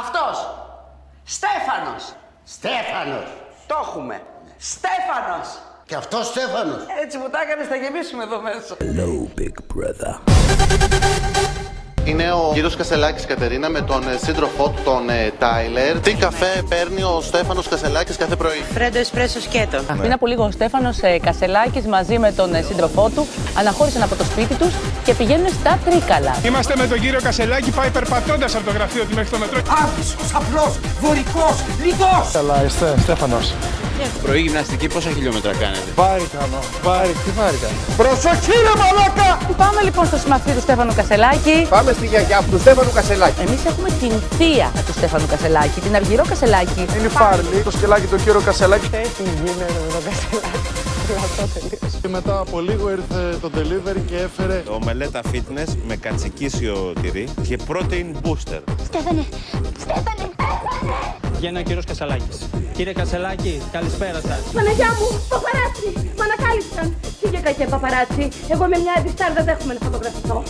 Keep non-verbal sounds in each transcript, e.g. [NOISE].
Αυτός. Στέφανος. Στέφανος. Το έχουμε. Στέφανος. Και αυτός Στέφανος. Έτσι μου τα έκανες, θα γεμίσουμε εδώ μέσα. Είναι ο κύριος Κασελάκης Κατερίνα με τον ε, σύντροφό του, τον ε, Τάιλερ. Τι καφέ παίρνει ο Στέφανος Κασελάκης κάθε πρωί; Φρέντο εσπρέσο σκέτο. Πριν από λίγο ο Στέφανος Κασελάκης μαζί με τον ε, σύντροφό του αναχώρησαν από το σπίτι τους και πηγαίνουν στα Τρίκαλα. Είμαστε με τον κύριο Κασελάκη, πάει περπατώντας από το γραφείο του μέχρι το μετρό. Άβυσος, απλός, βορικός, λιτός. Καλά, είστε, Στέφανος. Πρωί γυμναστική πόσα χιλιόμετρα κάνετε; Βάρη κάνω, βάρη, τι βάρη κάνω. Προσοχή ρε μαλάκα. Πάμε λοιπόν στο συμμαθή του Στέφανου Κασελάκη. Πάμε στη γιαγιά του Στέφανου Κασελάκη. Εμείς έχουμε την θεία του Στέφανου Κασελάκη, την Αργυρό Κασελάκη. Είναι η Φάρλι, το σκελάκι του κύριο Κασελάκη. Τι γίνεται με τον Κασελάκη. Και μετά από λίγο ήρθε το delivery και έφερε Ομελέτα fitness με κατσικίσιο τυρί και protein booster. Στέφανε, Στέφανε, Βγαίνει ο κύριο Κασελάκη. Κύριε Κασελάκη, καλησπέρα σας. Παναγιά μου, παπαράτσι, μ' ανακάλυψαν. Φύγε κακέ παπαράτσι, εγώ με μια αντιστάρ δεν δέχομαι να φωτογραφηθώ.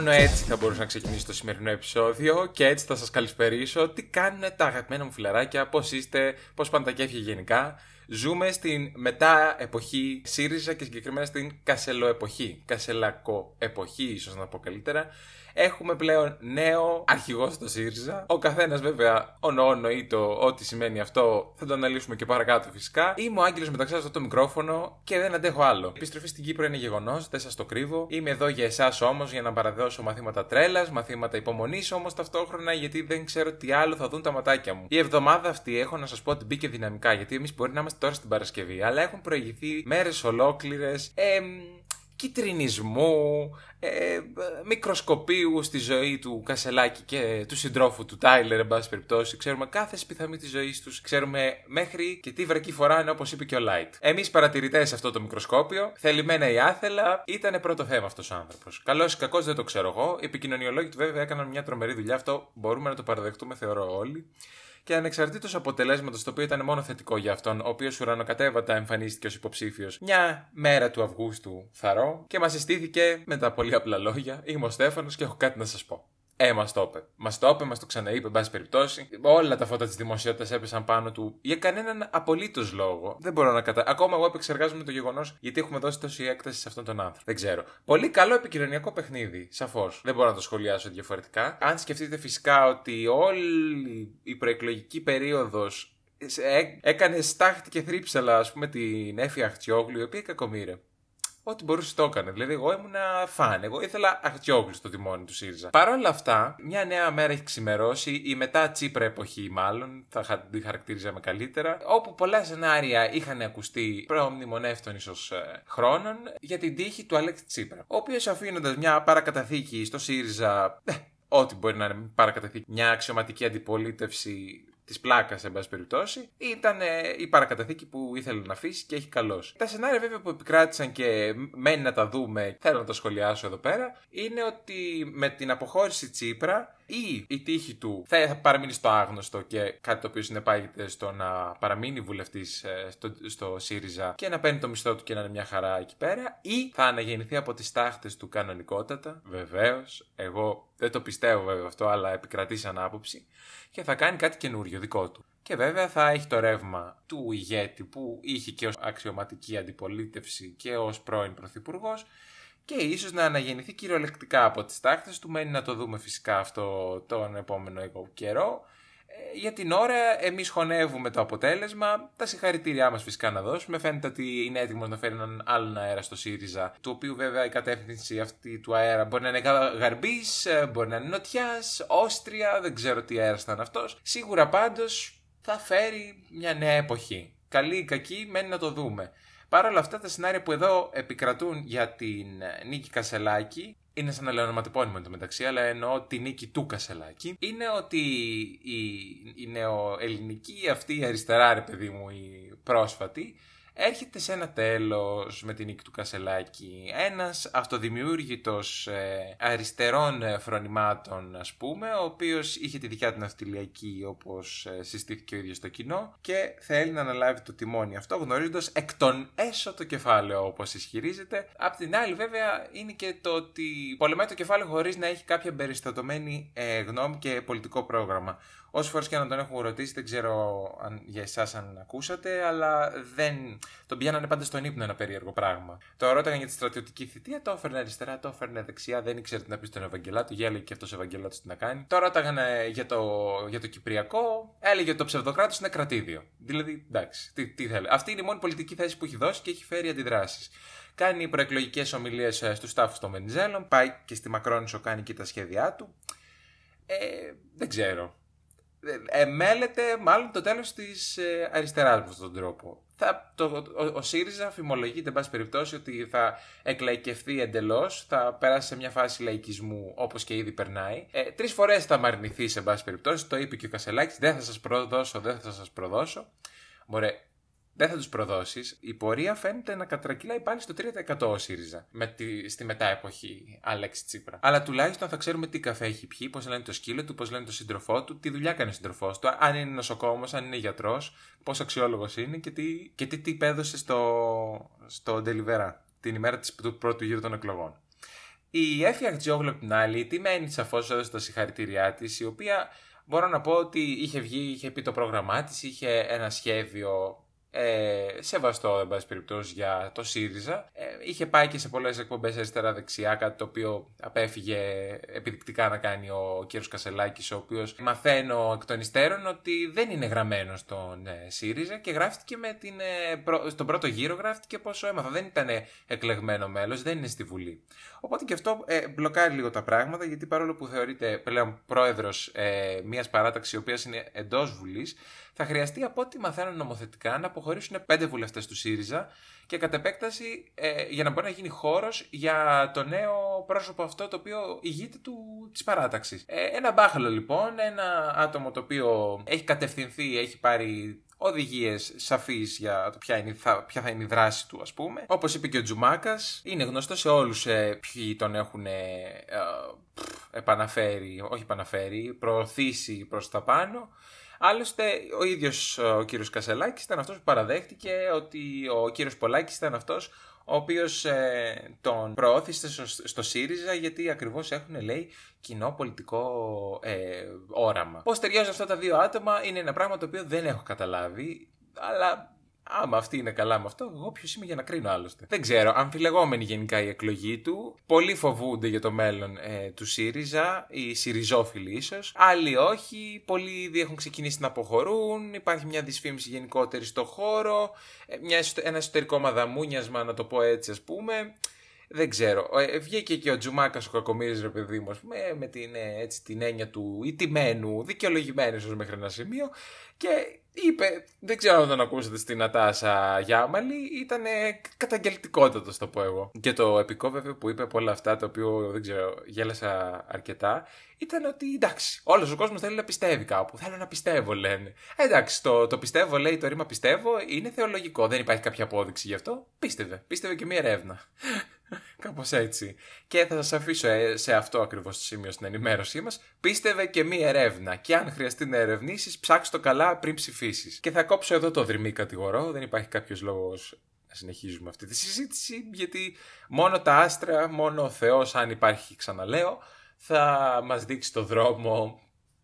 Μόνο έτσι θα μπορούσε να ξεκινήσει το σημερινό επεισόδιο και έτσι θα σας καλησπερίσω τι κάνουν τα αγαπημένα μου φιλαράκια, πώς είστε, πώς πάνε τα κέφια γενικά. Ζούμε στην μετά εποχή ΣΥΡΙΖΑ και συγκεκριμένα στην Κασελοεποχή, Κασελακό εποχή ίσως να πω καλύτερα. Έχουμε πλέον νέο αρχηγό στο ΣΥΡΙΖΑ. Ο καθένας βέβαια ονοεί το ό,τι σημαίνει αυτό. Θα το αναλύσουμε και παρακάτω φυσικά. Είμαι ο Άγγελος μεταξύ αυτό το μικρόφωνο και δεν αντέχω άλλο. Η επιστροφή στην Κύπρο είναι γεγονός, δεν σας το κρύβω. Είμαι εδώ για εσάς όμως για να παραδώσω μαθήματα τρέλας, μαθήματα υπομονής όμως ταυτόχρονα γιατί δεν ξέρω τι άλλο θα δουν τα ματάκια μου. Η εβδομάδα αυτή έχω να σας πω ότι μπήκε δυναμικά γιατί εμείς μπορεί να είμαστε τώρα στην Παρασκευή, αλλά έχουν προηγηθεί μέρες ολόκληρες. Ε, κυτρινισμού, ε, μικροσκοπίου στη ζωή του Κασελάκη και του συντρόφου του Τάιλερ, εν πάση περιπτώσει. Ξέρουμε κάθε σπιθαμή της ζωής τους. Ξέρουμε μέχρι και τι βρακή φοράνε, όπως είπε και ο Λάιτ. Εμείς παρατηρητές σε αυτό το μικροσκόπιο, θελημένα ή άθελα, ήταν πρώτο θέμα αυτός ο άνθρωπος. Καλός ή κακός δεν το ξέρω εγώ. Οι επικοινωνιολόγοι του βέβαια έκαναν μια τρομερή δουλειά. Αυτό μπορούμε να το παραδεχτούμε, θεωρώ όλοι και ανεξαρτήτως αποτελέσματος, το οποίο ήταν μόνο θετικό για αυτόν, ο οποίος ουρανοκατέβατα εμφανίστηκε ως υποψήφιος μια μέρα του Αυγούστου θαρό και μας συστήθηκε με τα πολύ απλά λόγια: Είμαι ο Στέφανος και έχω κάτι να σας πω. Ε, μας το είπε. Μας το είπε, μας το ξαναείπε, εν πάση περιπτώσει. Όλα τα φώτα της δημοσιότητας έπεσαν πάνω του για κανέναν απολύτως λόγο. Δεν μπορώ να κατα... Ακόμα εγώ επεξεργάζομαι το γεγονός γιατί έχουμε δώσει τόση έκταση σε αυτόν τον άνθρωπο. Δεν ξέρω. Πολύ καλό επικοινωνιακό παιχνίδι, σαφώς. Δεν μπορώ να το σχολιάσω διαφορετικά. Αν σκεφτείτε φυσικά ότι όλη η προεκλογική περίοδος έκανε στάχτη και θρύψαλα, ας πούμε, την Έφη Αχτσιόγλου, η οποία κακομήρε. Ό,τι μπορούσε το έκανε. Δηλαδή, εγώ ήμουν φαν. Εγώ ήθελα αχτιόγλου στο τιμόνι του ΣΥΡΙΖΑ. Παρ' όλα αυτά, μια νέα μέρα έχει ξημερώσει, η μετά Τσίπρα εποχή, μάλλον, θα τη χαρακτηρίζαμε καλύτερα, όπου πολλά σενάρια είχαν ακουστεί προμνημονεύτων ίσως χρόνων για την τύχη του Αλέξη Τσίπρα. Ο οποίος αφήνοντας μια παρακαταθήκη στο ΣΥΡΙΖΑ. ε, Ό,τι μπορεί να είναι παρακαταθήκη, μια αξιωματική αντιπολίτευση της πλάκας, εν πάση περιπτώσει, ήταν ε, η παρακαταθήκη που ήθελε να αφήσει και έχει καλώ. Τα σενάρια βέβαια που επικράτησαν και μένει να τα δούμε, θέλω να τα σχολιάσω εδώ πέρα, είναι ότι με την αποχώρηση Τσίπρα ή η τύχη του θα παραμείνει στο άγνωστο και κάτι το οποίο συνεπάγεται στο να παραμείνει βουλευτής στο, στο ΣΥΡΙΖΑ και να παίρνει το μισθό του και να είναι μια χαρά εκεί πέρα, ή θα αναγεννηθεί από τις τάχτες του κανονικότατα, βεβαίως. Εγώ δεν το πιστεύω βέβαια αυτό, αλλά επικρατεί σαν άποψη, και θα κάνει κάτι καινούριο δικό του. Και βέβαια θα έχει το ρεύμα του ηγέτη που είχε και ως αξιωματική αντιπολίτευση και ως πρώην πρωθυπουργός και ίσως να αναγεννηθεί κυριολεκτικά από τις τάχτες του. Μένει να το δούμε φυσικά αυτό τον επόμενο καιρό. Ε, Για την ώρα εμείς χωνεύουμε το αποτέλεσμα, τα συγχαρητήριά μας φυσικά να δώσουμε. Φαίνεται ότι είναι έτοιμος να φέρει έναν άλλον αέρα στο ΣΥΡΙΖΑ, του οποίου βέβαια η κατεύθυνση αυτή του αέρα μπορεί να είναι γαρμπής, ε, μπορεί να είναι νοτιάς, όστρια, δεν ξέρω τι αέρας θα είναι αυτός. Σίγουρα πάντως θα φέρει μια νέα εποχή. Καλή ή κακή μένει να το δούμε. Παρ' όλα αυτά, τα σενάρια που εδώ επικρατούν για την νίκη Κασελάκη είναι σαν να λέω ονοματεπώνυμο εν τω μεταξύ, αλλά εννοώ τη νίκη του Κασελάκη. Είναι ότι η, η νεοελληνική αυτή η αριστερά, ρε παιδί μου, η πρόσφατη, έρχεται σε ένα τέλος με την νίκη του Κασελάκη. Ένας αυτοδημιούργητος ε, αριστερών ε, φρονημάτων ας πούμε, ο οποίος είχε τη δικιά του ναυτιλιακή όπως ε, συστήθηκε ο ίδιος στο κοινό και θέλει να αναλάβει το τιμόνι αυτό γνωρίζοντας εκ των έσω το κεφάλαιο όπως ισχυρίζεται. Απ' την άλλη βέβαια είναι και το ότι πολεμάει το κεφάλαιο χωρίς να έχει κάποια περιστατωμένη ε, γνώμη και πολιτικό πρόγραμμα. Όσε φορές και να τον έχουν ρωτήσει, δεν ξέρω αν, για εσάς αν ακούσατε, αλλά δεν. Τον πιάνανε πάντα στον ύπνο ένα περίεργο πράγμα. Το ρώταγαν για τη στρατιωτική θητεία, το έφερνε αριστερά, το έφερνε δεξιά, δεν ήξερε τι να πει στον Ευαγγελάτο, γέλεγε και αυτός ο Ευαγγελάτο τι να κάνει. Το ρώταγαν ε, για το, για το Κυπριακό, έλεγε ότι το ψευδοκράτος είναι κρατήδιο. Δηλαδή, εντάξει, τι, τι θέλει. Αυτή είναι η μόνη πολιτική θέση που έχει δώσει και έχει φέρει αντιδράσεις. Κάνει προεκλογικές ομιλίες στους τάφους των Βενιζέλων, πάει και στη Μακρόνισο κάνει και τα σχέδιά του. Ε, δεν ξέρω εμέλεται μάλλον το τέλος της ε, αριστεράς με αυτόν τον τρόπο. Θα, το, ο, ο ΣΥΡΙΖΑ φημολογείται, εν πάση περιπτώσει, ότι θα εκλαϊκευθεί εντελώς, θα περάσει σε μια φάση λαϊκισμού όπως και ήδη περνάει. Ε, Τρεις φορές θα μαρνηθείς, σε πάση περιπτώσει, το είπε και ο Κασελάκης: Δεν θα σας προδώσω, δεν θα σας προδώσω. Μωρέ, δεν θα τους προδώσεις. Η πορεία φαίνεται να κατρακυλάει πάλι στο 3% ο ΣΥΡΙΖΑ με τη, στη μετά εποχή Αλέξη Τσίπρα. Αλλά τουλάχιστον θα ξέρουμε τι καφέ έχει πιει, πώς λένε το σκύλο του, πώς λένε το σύντροφό του, τι δουλειά κάνει ο σύντροφός του, αν είναι νοσοκόμος, αν είναι γιατρός, πόσο αξιόλογος είναι και τι, και τι τύπ έδωσε στο, στο Deliverá την ημέρα της, του πρώτου γύρου των εκλογών. Η Έφη Αχτζόγλου, απ' την άλλη, τιμένη σαφώς έδωσε τα συγχαρητήριά της, η οποία μπορώ να πω ότι είχε βγει, είχε πει το πρόγραμμά της, είχε ένα σχέδιο ε, σεβαστό, εν πάση περιπτώσει, για το ΣΥΡΙΖΑ. Ε, είχε πάει και σε πολλές εκπομπές αριστερά-δεξιά, κάτι το οποίο απέφυγε επιδεικτικά να κάνει ο κύριος Κασελάκης, ο οποίος μαθαίνω εκ των υστέρων ότι δεν είναι γραμμένο στον ε, ΣΥΡΙΖΑ και γράφτηκε με την, ε, προ, στον πρώτο γύρο γράφτηκε πόσο έμαθα. Δεν ήταν εκλεγμένο μέλος, δεν είναι στη Βουλή. Οπότε και αυτό ε, μπλοκάρει λίγο τα πράγματα, γιατί παρόλο που θεωρείται πλέον πρόεδρος ε, μιας παράταξης η οποία είναι εντός Βουλής, θα χρειαστεί από ό,τι μαθαίνουν νομοθετικά να αποχωρήσουν πέντε βουλευτές του ΣΥΡΙΖΑ και κατ' επέκταση ε, για να μπορεί να γίνει χώρος για το νέο πρόσωπο αυτό το οποίο ηγείται του, της παράταξης. Ε, ένα μπάχαλο λοιπόν, ένα άτομο το οποίο έχει κατευθυνθεί, έχει πάρει οδηγίες σαφείς για το ποια, είναι, θα, ποια θα είναι η δράση του, ας πούμε. Όπως είπε και ο Τζουμάκας, είναι γνωστό σε όλους ε, ποιοι τον έχουν ε, ε, επαναφέρει, όχι επαναφέρει, προωθήσει προς τα πάνω. Άλλωστε, ο ίδιος ο κύριος Κασελάκης ήταν αυτός που παραδέχτηκε ότι ο κύριος Πολάκης ήταν αυτός ο οποίος ε, τον προώθησε στο, ΣΥΡΙΖΑ γιατί ακριβώς έχουν, λέει, κοινό πολιτικό ε, όραμα. Πώς ταιριάζουν αυτά τα δύο άτομα είναι ένα πράγμα το οποίο δεν έχω καταλάβει, αλλά Άμα αυτή είναι καλά με αυτό, εγώ ποιο είμαι για να κρίνω άλλωστε. Δεν ξέρω, αμφιλεγόμενη γενικά η εκλογή του. Πολλοί φοβούνται για το μέλλον ε, του ΣΥΡΙΖΑ, οι ΣΥΡΙΖΟΦΙΛοι ίσως. Άλλοι όχι. Πολλοί ήδη έχουν ξεκινήσει να αποχωρούν. Υπάρχει μια δυσφήμιση γενικότερη στο χώρο. Ε, μια, ένα εσωτερικό μαδαμούνιασμα, να το πω έτσι, ας πούμε. Δεν ξέρω. Ε, βγήκε και ο Τζουμάκας ο Κακομήρη, ρε παιδί μου, πούμε, με την, ε, έτσι, την έννοια του ηττημένου, δικαιολογημένου ως μέχρι ένα σημείο. Και είπε, δεν ξέρω αν τον ακούσατε στην Νατάσα Γιάμαλη, ήταν καταγγελτικότατος, το πω εγώ. Και το επικό βέβαια που είπε από όλα αυτά, το οποίο δεν ξέρω, γέλασα αρκετά, ήταν ότι εντάξει, όλος ο κόσμος θέλει να πιστεύει κάπου. Θέλω να πιστεύω, λένε. Ε, εντάξει, το, το πιστεύω, λέει το ρήμα πιστεύω, είναι θεολογικό. Δεν υπάρχει κάποια απόδειξη γι' αυτό. Πίστευε. Πίστευε και μία ερεύνα. [LAUGHS] Κάπως έτσι. Και θα σας αφήσω ε, σε αυτό ακριβώς το σημείο στην ενημέρωσή μας. Πίστευε και μία ερεύνα. Και αν χρειαστεί να ερευνήσεις, ψάξ το καλά πριν ψηφίσεις. Και θα κόψω εδώ το δρυμή κατηγορώ. Δεν υπάρχει κάποιος λόγος να συνεχίζουμε αυτή τη συζήτηση. Γιατί μόνο τα άστρα, μόνο ο Θεός, αν υπάρχει, ξαναλέω, θα μας δείξει το δρόμο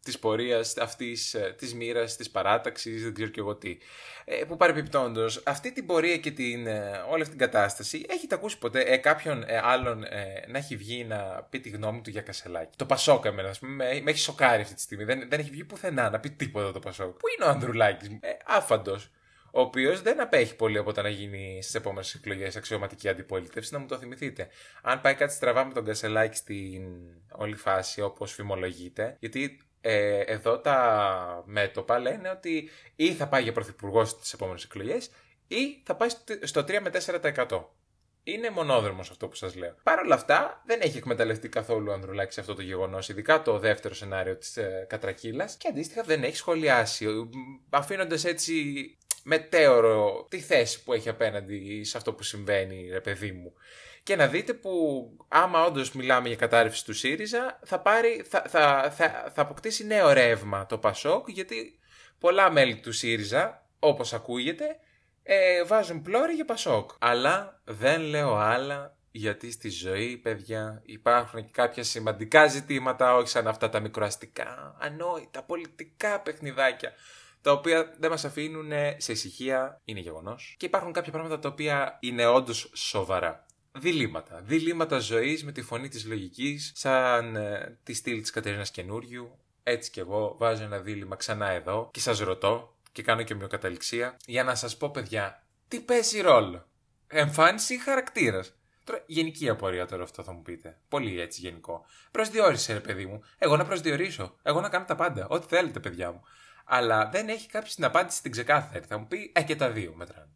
της πορείας αυτής, ε, της μοίρας, της παράταξης, δεν ξέρω και εγώ τι. Ε, που παρεμπιπτόντω, αυτή την πορεία και την, ε, όλη αυτή την κατάσταση, έχετε ακούσει ποτέ ε, κάποιον ε, άλλον ε, να έχει βγει να πει τη γνώμη του για κασελάκι; Το Πασόκα, εμένα, ας πούμε, με, με έχει σοκάρει αυτή τη στιγμή. Δεν, δεν έχει βγει πουθενά να πει τίποτα το Πασόκα. Πού είναι ο Ανδρουλάκης, ε, άφαντος ο οποίος δεν απέχει πολύ από το να γίνει στις επόμενες εκλογές αξιωματική αντιπολίτευση, να μου το θυμηθείτε. Αν πάει κάτι στραβά με τον Κασελάκη στην όλη φάση, όπως φημολογείται, γιατί ε, εδώ τα μέτωπα λένε ότι ή θα πάει για πρωθυπουργό στις επόμενες εκλογές ή θα πάει στο 3 με 4%. Είναι μονόδρομος αυτό που σας λέω. Παρ' όλα αυτά, δεν έχει εκμεταλλευτεί καθόλου ο Ανδρουλάκης αυτό το γεγονός, ειδικά το δεύτερο σενάριο της ε, κατρακύλας, και αντίστοιχα δεν έχει σχολιάσει. Αφήνοντας έτσι μετέωρο τη θέση που έχει απέναντι σε αυτό που συμβαίνει, ρε παιδί μου. Και να δείτε που άμα όντως μιλάμε για κατάρρευση του ΣΥΡΙΖΑ, θα, πάρει, θα, θα, θα, θα αποκτήσει νέο ρεύμα το ΠΑΣΟΚ, γιατί πολλά μέλη του ΣΥΡΙΖΑ, όπως ακούγεται, ε, βάζουν πλώρη για ΠΑΣΟΚ. Αλλά δεν λέω άλλα, γιατί στη ζωή, παιδιά, υπάρχουν και κάποια σημαντικά ζητήματα, όχι σαν αυτά τα μικροαστικά, ανόητα, πολιτικά παιχνιδάκια, τα οποία δεν μας αφήνουν σε ησυχία, είναι γεγονός. Και υπάρχουν κάποια πράγματα τα οποία είναι όντως σοβαρά. Διλήμματα. Διλήμματα ζωής με τη φωνή της λογικής, σαν ε, τη στήλη της Κατερίνας Καινούριου. Έτσι κι εγώ βάζω ένα δίλημα ξανά εδώ και σας ρωτώ και κάνω και ομοιοκαταληξία για να σας πω παιδιά, τι παίζει ρόλο. Εμφάνιση ή χαρακτήρας. Τώρα, γενική απορία τώρα αυτό θα μου πείτε. Πολύ έτσι γενικό. Προσδιορίσε, ρε παιδί μου. Εγώ να προσδιορίσω. Εγώ να κάνω τα πάντα. Ό,τι θέλετε, παιδιά μου. Αλλά δεν έχει κάποιος την απάντηση την ξεκάθαρη. Θα μου πει, Ε, και τα δύο μετράνε.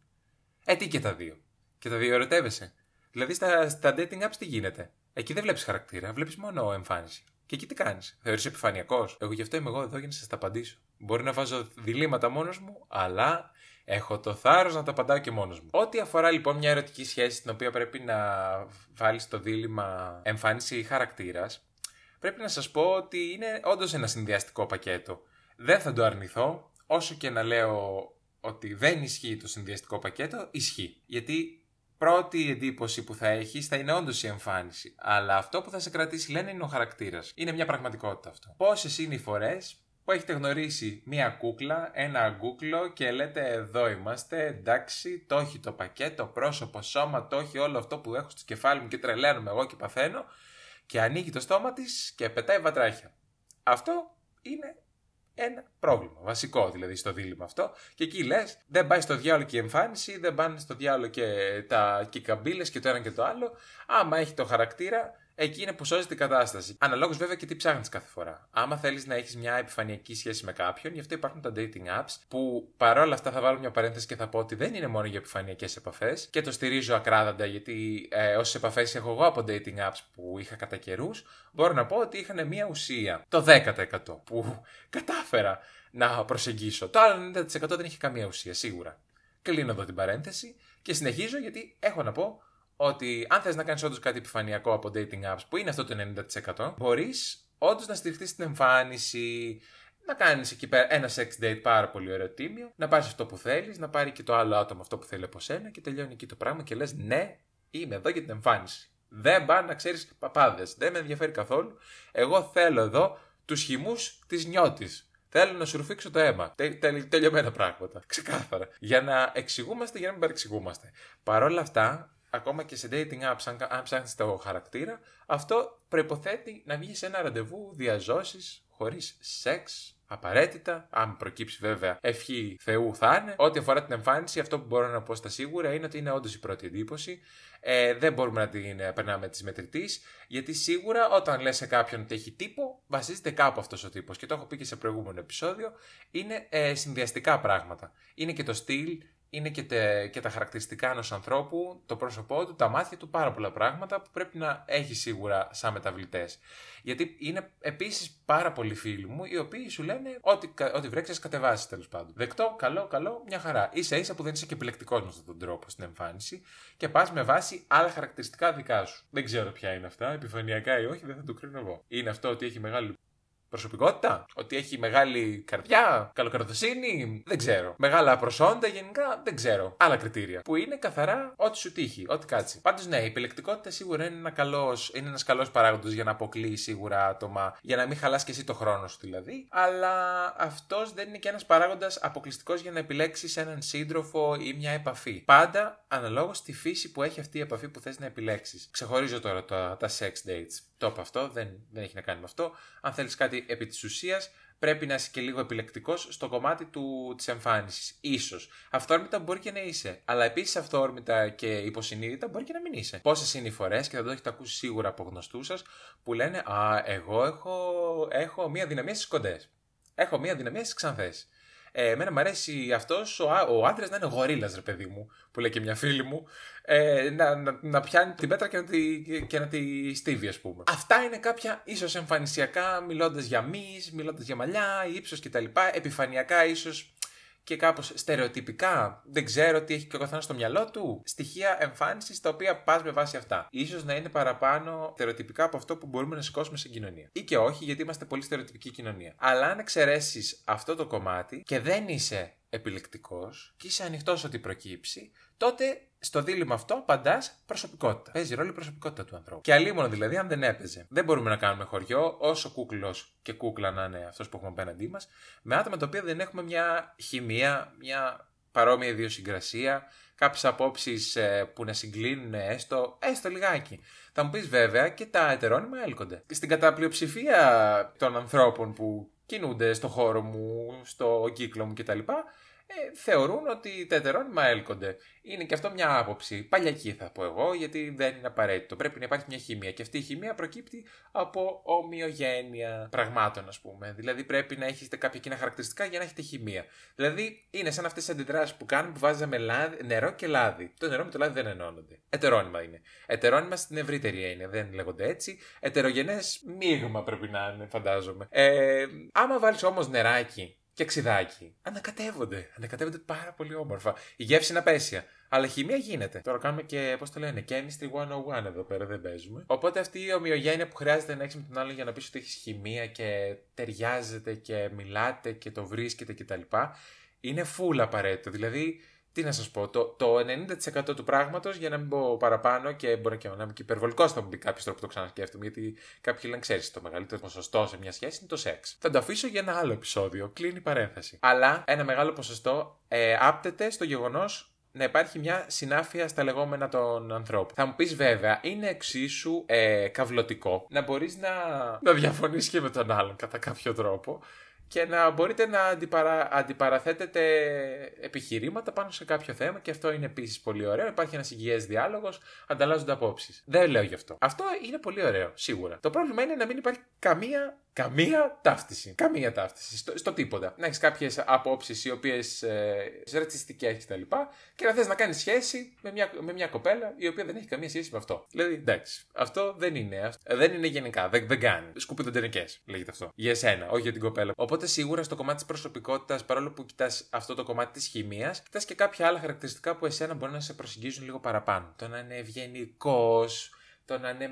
Ε, τι και τα δύο. Και τα δύο ερωτεύεσαι. Δηλαδή στα, στα dating apps τι γίνεται; Εκεί δεν βλέπεις χαρακτήρα, βλέπεις μόνο εμφάνιση. Και εκεί τι κάνεις; Θεωρείς επιφανειακός; Εγώ γι' αυτό είμαι εγώ εδώ για να σας τα απαντήσω. Μπορεί να βάζω διλήμματα μόνος μου, αλλά έχω το θάρρος να τα απαντάω και μόνος μου. Ό,τι αφορά λοιπόν μια ερωτική σχέση, την οποία πρέπει να βάλεις το δίλημα εμφάνιση χαρακτήρας, πρέπει να σας πω ότι είναι όντως ένα συνδυαστικό πακέτο. Δεν θα το αρνηθώ, όσο και να λέω ότι δεν ισχύει το συνδυαστικό πακέτο, ισχύει. Γιατί πρώτη εντύπωση που θα έχεις θα είναι όντως η εμφάνιση. Αλλά αυτό που θα σε κρατήσει, λένε, είναι ο χαρακτήρας. Είναι μια πραγματικότητα αυτό. Πόσες είναι οι φορές που έχετε γνωρίσει μία κούκλα, ένα αγκούκλο και λέτε εδώ είμαστε, εντάξει, το έχει το πακέτο, πρόσωπο, σώμα, το έχει όλο αυτό που έχω στο κεφάλι μου και τρελαίνομαι εγώ και παθαίνω και ανοίγει το στόμα της και πετάει βατράχια. Αυτό είναι ένα πρόβλημα. Βασικό δηλαδή στο δίλημα αυτό. Και εκεί λες, δεν πάει στο διάλογο και η εμφάνιση, δεν πάνε στο διάλογο και τα κικαμπίλες και το ένα και το άλλο. Άμα έχει το χαρακτήρα, εκεί είναι που σώζει η κατάσταση. Αναλόγως βέβαια και τι ψάχνεις κάθε φορά. Άμα θέλεις να έχεις μια επιφανειακή σχέση με κάποιον, γι' αυτό υπάρχουν τα dating apps, που παρόλα αυτά θα βάλω μια παρένθεση και θα πω ότι δεν είναι μόνο για επιφανειακές επαφές και το στηρίζω ακράδαντα γιατί ε, όσες επαφές έχω εγώ από dating apps που είχα κατά καιρούς, μπορώ να πω ότι είχαν μια ουσία. Το 10% που [LAUGHS] κατάφερα να προσεγγίσω. Το άλλο 90% δεν είχε καμία ουσία, σίγουρα. Κλείνω εδώ την παρένθεση και συνεχίζω γιατί έχω να πω ότι αν θες να κάνεις όντως κάτι επιφανειακό από dating apps, που είναι αυτό το 90%, μπορείς όντως να στηριχθεί στην εμφάνιση, να κάνεις εκεί πέρα ένα sex date πάρα πολύ ωραίο τίμιο, να πάρεις αυτό που θέλεις, να πάρει και το άλλο άτομο αυτό που θέλει από σένα και τελειώνει εκεί το πράγμα και λες ναι, είμαι εδώ για την εμφάνιση. Δεν πά να ξέρεις παπάδες. Δεν με ενδιαφέρει καθόλου. Εγώ θέλω εδώ τους χυμούς της νιώτης. Θέλω να σου ρουφήξω το αίμα. Τε, τε, τελειωμένα πράγματα. Ξεκάθαρα. Για να εξηγούμαστε, για να μην παρεξηγούμαστε. Παρ' όλα αυτά, ακόμα και σε dating apps, αν, αν ψάχνεις το χαρακτήρα, αυτό προποθέτει να βγεις σε ένα ραντεβού διαζώσεις, χωρίς σεξ, απαραίτητα. Αν προκύψει βέβαια ευχή Θεού θα είναι. Ό,τι αφορά την εμφάνιση, αυτό που μπορώ να πω στα σίγουρα είναι ότι είναι όντως η πρώτη εντύπωση. Ε, δεν μπορούμε να την ε, περνάμε της μετρητής, γιατί σίγουρα όταν λες σε κάποιον ότι έχει τύπο, βασίζεται κάπου αυτός ο τύπος. Και το έχω πει και σε προηγούμενο επεισόδιο. Είναι ε, συνδυαστικά πράγματα. Είναι και το στυλ, είναι και, τε, και τα χαρακτηριστικά ενός ανθρώπου, το πρόσωπό του, τα μάτια του, πάρα πολλά πράγματα που πρέπει να έχει σίγουρα σαν μεταβλητές. Γιατί είναι επίσης πάρα πολλοί φίλοι μου οι οποίοι σου λένε ότι, ότι βρέξεις κατεβάσεις τέλος πάντων. Δεκτό, καλό, καλό, μια χαρά. σα ίσα που δεν είσαι και επιλεκτικός με αυτόν τον τρόπο στην εμφάνιση και πας με βάση άλλα χαρακτηριστικά δικά σου. Δεν ξέρω ποια είναι αυτά, επιφανειακά ή όχι, δεν θα το κρίνω εγώ. Είναι αυτό ότι έχει μεγάλη προσωπικότητα, ότι έχει μεγάλη καρδιά, καλοκρατοσύνη, δεν ξέρω. Μεγάλα προσόντα γενικά, δεν ξέρω. Άλλα κριτήρια. Που είναι καθαρά ό,τι σου τύχει, ό,τι κάτσει. Πάντως ναι, η επιλεκτικότητα σίγουρα είναι ένα καλός, είναι ένας καλός παράγοντας για να αποκλείει σίγουρα άτομα, για να μην χαλάσει και εσύ το χρόνο σου δηλαδή. Αλλά αυτός δεν είναι και ένας παράγοντας αποκλειστικός για να επιλέξεις έναν σύντροφο ή μια επαφή. Πάντα αναλόγως στη φύση που έχει αυτή η επαφή που θες να επιλέξεις. Ξεχωρίζω τώρα τα, τα sex dates. Το είπα αυτό, δεν, δεν έχει να κάνει με αυτό. Αν θέλεις κάτι επί της ουσίας, πρέπει να είσαι και λίγο επιλεκτικός στο κομμάτι της εμφάνισης. σω. Αυθόρμητα μπορεί και να είσαι. Αλλά επίσης αυθόρμητα και υποσυνείδητα μπορεί και να μην είσαι. Πόσες είναι οι φορέ, και θα το έχετε ακούσει σίγουρα από γνωστούς σας, που λένε Α, εγώ έχω, έχω μία δυναμία στις κοντές. Έχω μία δυναμία στις ξανθές. Ε, εμένα μου αρέσει αυτός ο, ο άντρας να είναι γορίλας, ρε παιδί μου, που λέει και μια φίλη μου, ε, να, να, να, πιάνει την πέτρα και να τη, και να τη στίβει, ας πούμε. Αυτά είναι κάποια ίσως εμφανισιακά, μιλώντας για μυς, μιλώντας για μαλλιά, ύψος κτλ. Επιφανειακά ίσως και κάπως στερεοτυπικά, δεν ξέρω τι έχει και ο καθένας στο μυαλό του, στοιχεία εμφάνισης τα οποία πας με βάση αυτά. Ίσως να είναι παραπάνω στερεοτυπικά από αυτό που μπορούμε να σηκώσουμε σε κοινωνία. Ή και όχι, γιατί είμαστε πολύ στερεοτυπική κοινωνία. Αλλά αν εξαιρέσεις αυτό το κομμάτι και δεν είσαι επιλεκτικός και είσαι ανοιχτός ότι προκύψει, τότε στο δίλημα αυτό απαντάς προσωπικότητα. Παίζει ρόλο η προσωπικότητα του ανθρώπου. Και αλλήμον δηλαδή, αν δεν έπαιζε. Δεν μπορούμε να κάνουμε χωριό, όσο κούκλος και κούκλα να είναι αυτός που έχουμε απέναντί μας, με άτομα τα οποία δεν έχουμε μια χημεία, μια παρόμοια ιδιοσυγκρασία, κάποιες απόψεις που να συγκλίνουν έστω, έστω λιγάκι. Θα μου πεις βέβαια και τα ετερόνυμα έλκονται. Στην καταπλειοψηφία των ανθρώπων που κινούνται στο χώρο μου, στο κύκλο μου κτλ ε, θεωρούν ότι τα ετερόνυμα έλκονται. Είναι και αυτό μια άποψη. Παλιακή θα πω εγώ, γιατί δεν είναι απαραίτητο. Πρέπει να υπάρχει μια χημία. Και αυτή η χημία προκύπτει από ομοιογένεια πραγμάτων, ας πούμε. Δηλαδή πρέπει να έχετε κάποια κοινά χαρακτηριστικά για να έχετε χημία. Δηλαδή είναι σαν αυτές τι αντιδράσεις που κάνουμε που βάζαμε λάδι, νερό και λάδι. Το νερό με το λάδι δεν ενώνονται. Ετερόνυμα είναι. Ετερόνυμα στην ευρύτερη έννοια. Δεν λέγονται έτσι. Ετερογενές μείγμα πρέπει να είναι, φαντάζομαι. Ε, άμα βάλεις όμως νεράκι και ξυδάκι. Ανακατεύονται. Ανακατεύονται πάρα πολύ όμορφα. Η γεύση είναι απέσια. Αλλά η χημεία γίνεται. Τώρα κάνουμε και, πώς το λένε, chemistry 101 εδώ πέρα, δεν παίζουμε. Οπότε αυτή η ομοιογένεια που χρειάζεται να έχεις με τον άλλον για να πεις ότι έχεις χημεία και ταιριάζεται και μιλάτε και το βρίσκετε κτλ. Είναι full απαραίτητο. Δηλαδή, τι να σας πω, το, το 90% του πράγματος, για να μην πω παραπάνω και μπορεί και να είμαι και υπερβολικός, θα μου πει κάποιος τρόπο που το ξανασκέφτομαι, γιατί κάποιοι λένε, ξέρεις, το μεγαλύτερο ποσοστό σε μια σχέση είναι το σεξ. Θα το αφήσω για ένα άλλο επεισόδιο, κλείνει η παρένθεση. Αλλά ένα μεγάλο ποσοστό ε, άπτεται στο γεγονός να υπάρχει μια συνάφεια στα λεγόμενα των ανθρώπων. Θα μου πεις βέβαια, είναι εξίσου ε, καυλωτικό να μπορείς να, να διαφωνήσει και με τον άλλον κατά κάποιο τρόπο και να μπορείτε να αντιπαρα... αντιπαραθέτετε επιχειρήματα πάνω σε κάποιο θέμα και αυτό είναι επίσης πολύ ωραίο. Υπάρχει ένας υγιές διάλογος, ανταλλάζονται απόψεις. Δεν λέω γι' αυτό. Αυτό είναι πολύ ωραίο, σίγουρα. Το πρόβλημα είναι να μην υπάρχει καμία Καμία ταύτιση. Καμία ταύτιση. Στο, στο τίποτα. Να έχεις κάποιες απόψεις οι οποίες ε, ρατσιστικές κτλ. Και, και να θες να κάνεις σχέση με μια, με μια κοπέλα η οποία δεν έχει καμία σχέση με αυτό. Δηλαδή, εντάξει, αυτό δεν είναι. Αυτό, δεν είναι γενικά. Δεν, δεν κάνει. Σκουπιδοντενικέ λέγεται αυτό. Για εσένα, όχι για την κοπέλα. Οπότε σίγουρα στο κομμάτι της προσωπικότητας, παρόλο που κοιτάς αυτό το κομμάτι της χημίας, κοιτάς και κάποια άλλα χαρακτηριστικά που εσένα μπορεί να σε προσεγγίζουν λίγο παραπάνω. Το να είναι ευγενικός, το να είναι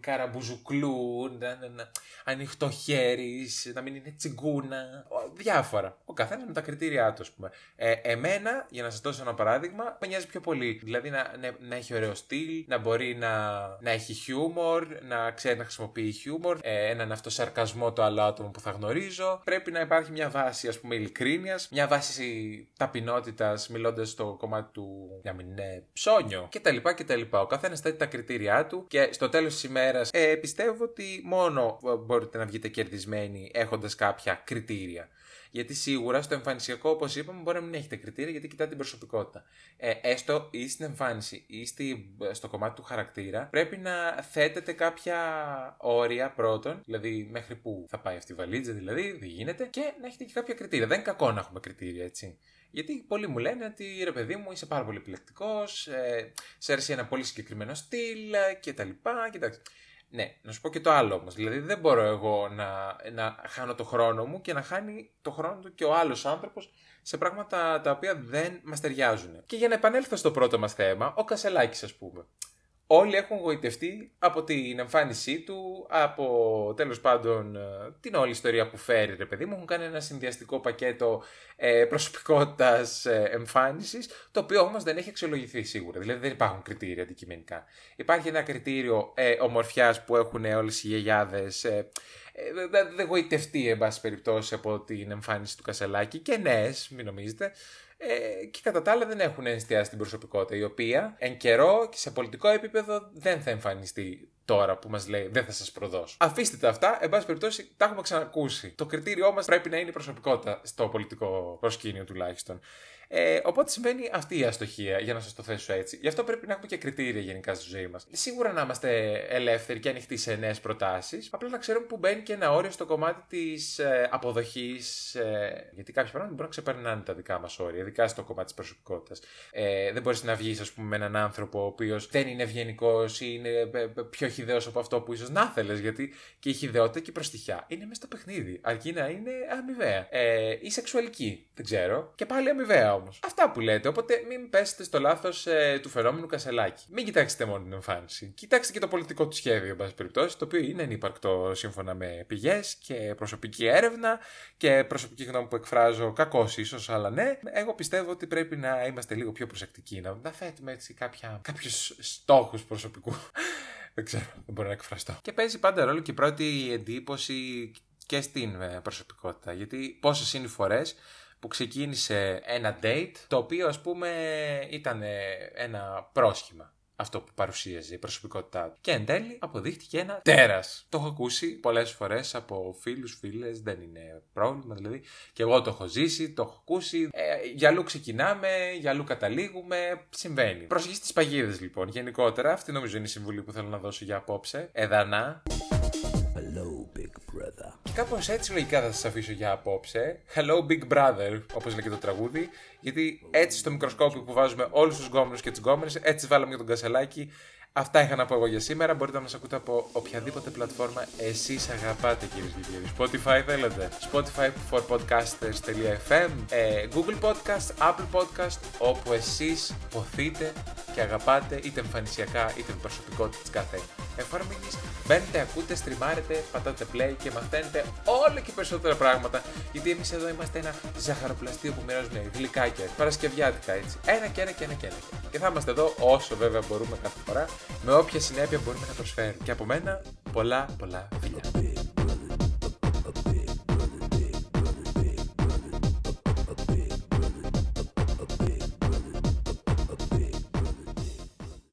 καραμπουζουκλού, να είναι ανοιχτό χέρι, να μην είναι τσιγκούνα. Διάφορα. Ο καθένας με τα κριτήριά του, ας πούμε. Ε, εμένα, για να σας δώσω ένα παράδειγμα, με νοιάζει πιο πολύ. Δηλαδή να, να, να έχει ωραίο στυλ, να μπορεί να, να έχει χιούμορ, να ξέρει να χρησιμοποιεί χιούμορ, ε, έναν αυτοσαρκασμό το άλλο άτομο που θα γνωρίζω. Πρέπει να υπάρχει μια βάση, ας πούμε, ειλικρίνειας, μια βάση ταπεινότητας, μιλώντας στο κομμάτι του να μην είναι ψώνιο κτλ. Ο καθένας θέτει τα κριτήριά του και στο τέλος της ημέρας ε, πιστεύω ότι μόνο μπορείτε να βγείτε κερδισμένοι έχοντας κάποια κριτήρια. Γιατί σίγουρα στο εμφανισιακό, όπως είπαμε, μπορεί να μην έχετε κριτήρια γιατί κοιτάτε την προσωπικότητα. Ε, έστω ή στην εμφάνιση ή στη, στο κομμάτι του χαρακτήρα, πρέπει να θέτετε κάποια όρια πρώτον, δηλαδή μέχρι πού θα πάει αυτή η βαλίτσα, δηλαδή δεν γίνεται, και να έχετε και κάποια κριτήρια. Δεν είναι κακό να έχουμε κριτήρια, έτσι. Γιατί πολλοί μου λένε ότι ρε παιδί μου είσαι πάρα πολύ επιλεκτικός, ε, σε αρέσει ένα πολύ συγκεκριμένο στυλ κτλ. Κοιτάξτε. Ναι, να σου πω και το άλλο όμως. Δηλαδή δεν μπορώ εγώ να, να χάνω το χρόνο μου και να χάνει το χρόνο του και ο άλλος άνθρωπος σε πράγματα τα οποία δεν μας ταιριάζουν. Και για να επανέλθω στο πρώτο μας θέμα, ο Κασελάκης, ας πούμε όλοι έχουν γοητευτεί από την εμφάνισή του, από τέλος πάντων ε, την όλη ιστορία που φέρει ρε παιδί μου. Έχουν κάνει ένα συνδυαστικό πακέτο ε, προσωπικότητας ε, εμφάνισης, το οποίο όμως δεν έχει αξιολογηθεί σίγουρα. Δηλαδή δεν υπάρχουν κριτήρια αντικειμενικά. Υπάρχει ένα κριτήριο ε, ομορφιάς που έχουν όλες οι γιαγιάδες, ε, ε, δεν γοητευτεί εν πάση περιπτώσει από την εμφάνιση του Κασελάκη και νέε, μην νομίζετε. Ε, και κατά τα άλλα δεν έχουν εστιάσει την προσωπικότητα, η οποία εν καιρό και σε πολιτικό επίπεδο δεν θα εμφανιστεί τώρα που μας λέει δεν θα σας προδώσω. Αφήστε τα αυτά, εν πάση περιπτώσει τα έχουμε ξανακούσει. Το κριτήριό μας πρέπει να είναι η προσωπικότητα στο πολιτικό προσκήνιο τουλάχιστον. Ε, οπότε συμβαίνει αυτή η αστοχία, για να σας το θέσω έτσι. Γι' αυτό πρέπει να έχουμε και κριτήρια γενικά στη ζωή μας. Σίγουρα να είμαστε ελεύθεροι και ανοιχτοί σε νέες προτάσεις. Απλά να ξέρουμε που μπαίνει και ένα όριο στο κομμάτι της ε, αποδοχής. Ε, γιατί κάποια πράγματα μπορούν να ξεπερνάνε τα δικά μας όρια, ειδικά στο κομμάτι της προσωπικότητας. Ε, δεν μπορείς να βγεις, ας πούμε, με έναν άνθρωπο ο οποίος δεν είναι ευγενικός ή είναι ε, ε, πιο χιδαίο από αυτό που ίσως να θέλει. Γιατί και η χιδεότητα και η προστιχιά είναι μέσα στο παιχνίδι. Αρκεί να είναι αμοιβαία. Ε, ή σεξουαλική, δεν ξέρω. Και πάλι αμοιβαία όμως. Αυτά που λέτε. Οπότε μην πέσετε στο λάθος ε, του φαινόμενου Κασελάκη. Μην κοιτάξετε μόνο την εμφάνιση. Κοιτάξτε και το πολιτικό του σχέδιο, εν πάση περιπτώσει, το οποίο είναι ανύπαρκτο σύμφωνα με πηγές και προσωπική έρευνα και προσωπική γνώμη που εκφράζω κακώς ίσως, αλλά ναι. Εγώ πιστεύω ότι πρέπει να είμαστε λίγο πιο προσεκτικοί. Να, να θέτουμε έτσι κάποιους στόχους προσωπικού. [LAUGHS] δεν ξέρω, δεν μπορώ να εκφραστώ. Και παίζει πάντα ρόλο και η πρώτη εντύπωση και στην ε, προσωπικότητα. Γιατί πόσες είναι οι φορές που ξεκίνησε ένα date το οποίο ας πούμε ήταν ένα πρόσχημα αυτό που παρουσίαζε η προσωπικότητά του. Και εν τέλει αποδείχτηκε ένα τέρας. Το έχω ακούσει πολλές φορές από φίλους, φίλες, δεν είναι πρόβλημα δηλαδή. Και εγώ το έχω ζήσει, το έχω ακούσει. Ε, για αλλού ξεκινάμε, για αλλού καταλήγουμε. Συμβαίνει. Προσοχή στις παγίδες λοιπόν. Γενικότερα, αυτή νομίζω είναι η συμβουλή που θέλω να δώσω για απόψε. Εδανά. Κάπως έτσι λογικά θα σας αφήσω για απόψε. Hello, Big Brother, όπως λέει και το τραγούδι. Γιατί έτσι στο μικροσκόπιο που βάζουμε όλους τους γκόμενους και τις γκόμενες, έτσι βάλαμε και τον κασελάκι. Αυτά είχα να πω εγώ για σήμερα. Μπορείτε να μας ακούτε από οποιαδήποτε πλατφόρμα εσείς αγαπάτε, κυρίες και κύριοι. Spotify θέλετε. Spotify for podcasters.fm, ε, Google Podcast, Apple Podcast, όπου εσείς ποθείτε και αγαπάτε είτε εμφανισιακά είτε με προσωπικότητα της κάθε εφαρμογής. Μπαίνετε, ακούτε, στριμάρετε, πατάτε play και μαθαίνετε όλο και περισσότερα πράγματα. Γιατί εμείς εδώ είμαστε ένα ζαχαροπλαστείο που μοιράζουμε γλυκάκια, παρασκευιάτικα έτσι. Ένα και ένα και ένα και ένα. Και θα είμαστε εδώ όσο βέβαια μπορούμε κάθε φορά, με όποια συνέπεια μπορούμε να προσφέρουμε. Και από μένα πολλά πολλά φιλιά.